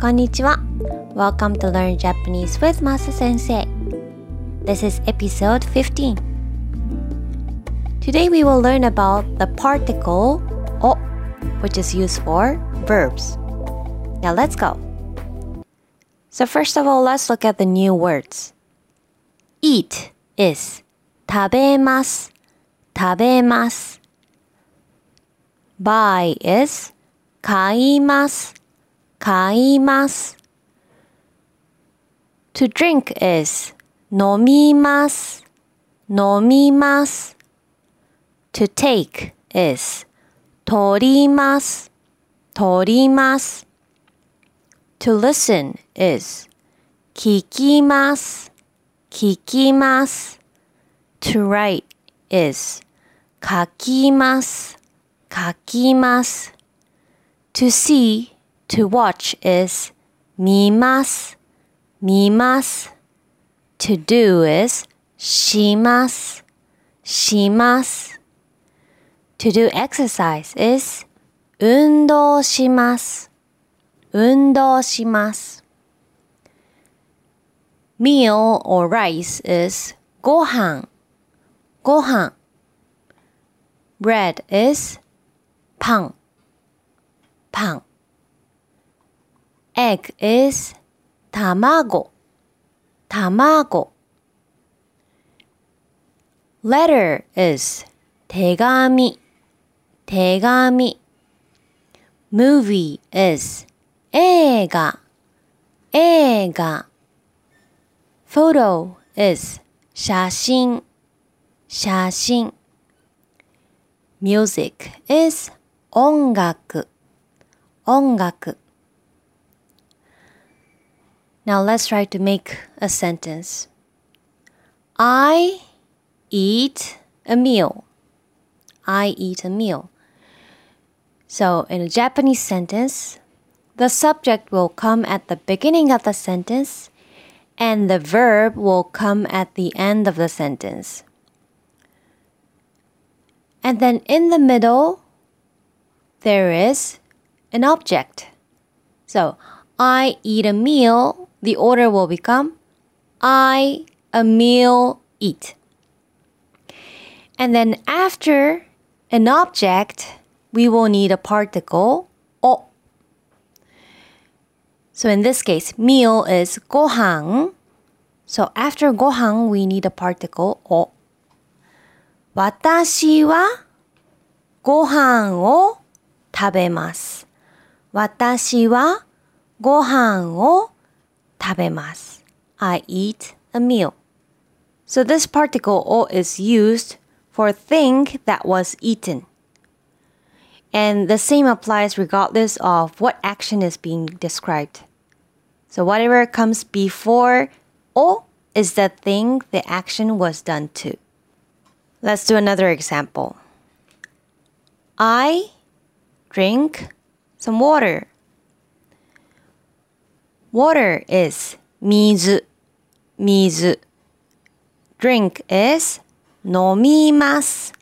こんにちは Welcome to Learn Japanese with Masa Sensei This is episode 15 Today we will learn about the particle o which is used for verbs Now let's go So first of all let's look at the new words Eat is 食べます食べます buy is 買います kaimas. To drink is nomimas, nomimas. To take is torimas, torimas. To listen is kikimas, kikimas. To write is kakimas, kakimas. To see to watch is 見ます見ます to do is しますします to do exercise is 運動します運動します meal or rice is ご飯ご飯 bread is パンパン egg is 卵卵 letter is 手紙手紙 movie is 映画映画 photo is 写真写真 music is 音楽音楽 Now let's try to make a sentence. I eat a meal. I eat a meal. So in a Japanese sentence, the subject will come at the beginning of the sentence and the verb will come at the end of the sentence. And then in the middle, there is an object. So, I eat a meal, the order will become I a meal eat. And then after an object, we will need a particle o. So in this case, meal is gohan. So after gohan, we need a particle o. 私はご飯を食べます。私はご飯を tabemas. I eat a meal. So this particle o is used for thing that was eaten. And the same applies regardless of what action is being described. So whatever comes before o is the thing the action was done to. Let's do another example. I drink some water. Water is 水水 Drink is 飲みます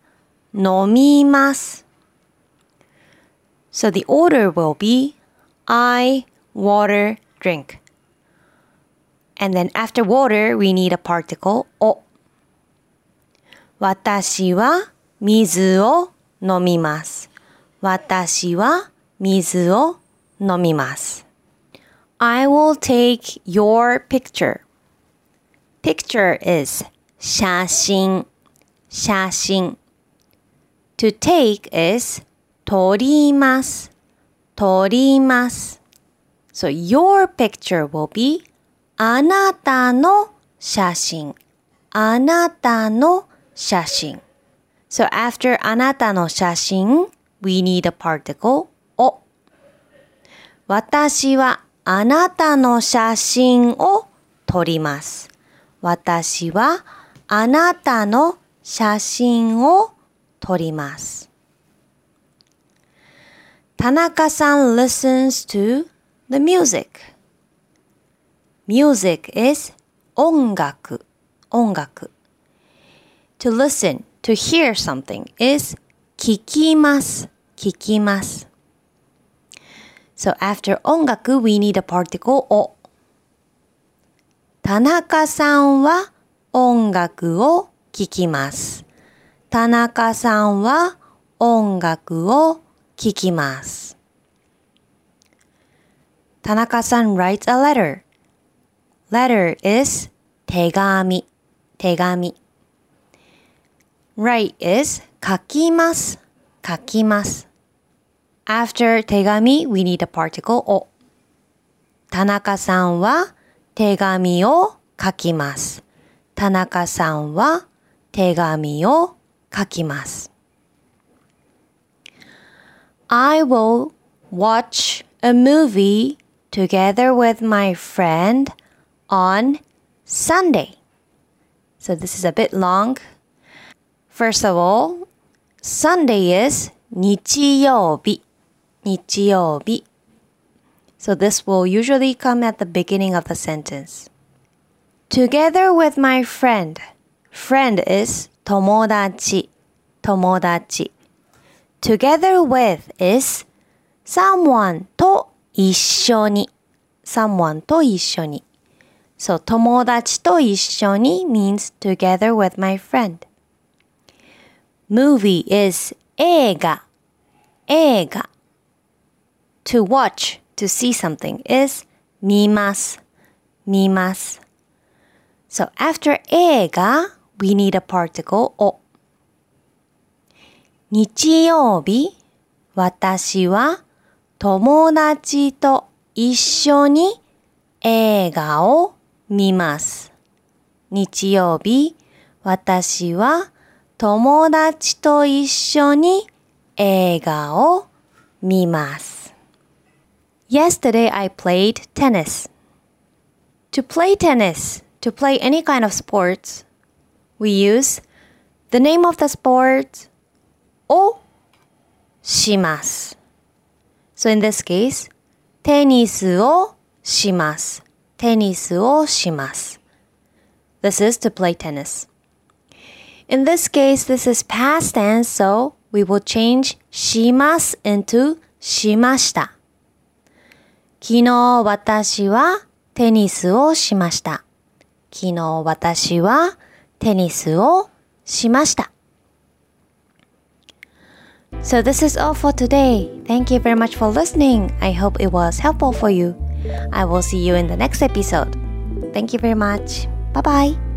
飲みます So the order will be I, water, drink. And then after water, we need a particle を私は水を飲みます。私は水を飲みます。 I will take your picture. Picture is 写真写真 To take is 撮ります撮ります So your picture will be あなたの写真あなたの写真 So after あなたの写真 we need a particle を私は あなたの写真を撮ります。私はあなたの写真を撮ります。田中さん listens to the music. Music is 音楽、音楽。To listen, to hear something is 聞きます、聞きます。So after 音楽 we need a particle を。田中さんは音楽を聴きます。田中さんは音楽を聴きます。田中さん writes a letter. Letter is 手紙、手紙。write is 書きます、書きます。after 手紙 we need a particle を。田中さんは手紙を書きます。田中さんは手紙を書きます。I will watch a movie together with my friend on Sunday. So this is a bit long. First of all, Sunday is 日曜日。 日曜日。So this will usually come at the beginning of the sentence. Together with my friend. Friend is 友達。友達。Together with is someone と一緒に。someone と一緒に。So 友達と一緒に means together with my friend. Movie is 映画。映画。 To watch, to see something is 見ます。見ます。So after 映画 we need a particle を。日曜日、私は友達と一緒に映画を見ます。日曜日、私は友達と一緒に映画を見ます。Yesterday I played tennis. To play tennis, to play any kind of sports, we use the name of the sport or shimas. So in this case, tennis o shimas. Tennis o shimas. This is to play tennis. In this case, this is past tense, so we will change shimas into shimashita. 昨日私はテニスをしました。昨日私はテニスをしました。So this is all for today. Thank you very much for listening. I hope it was helpful for you. I will see you in the next episode. Thank you very much. Bye bye.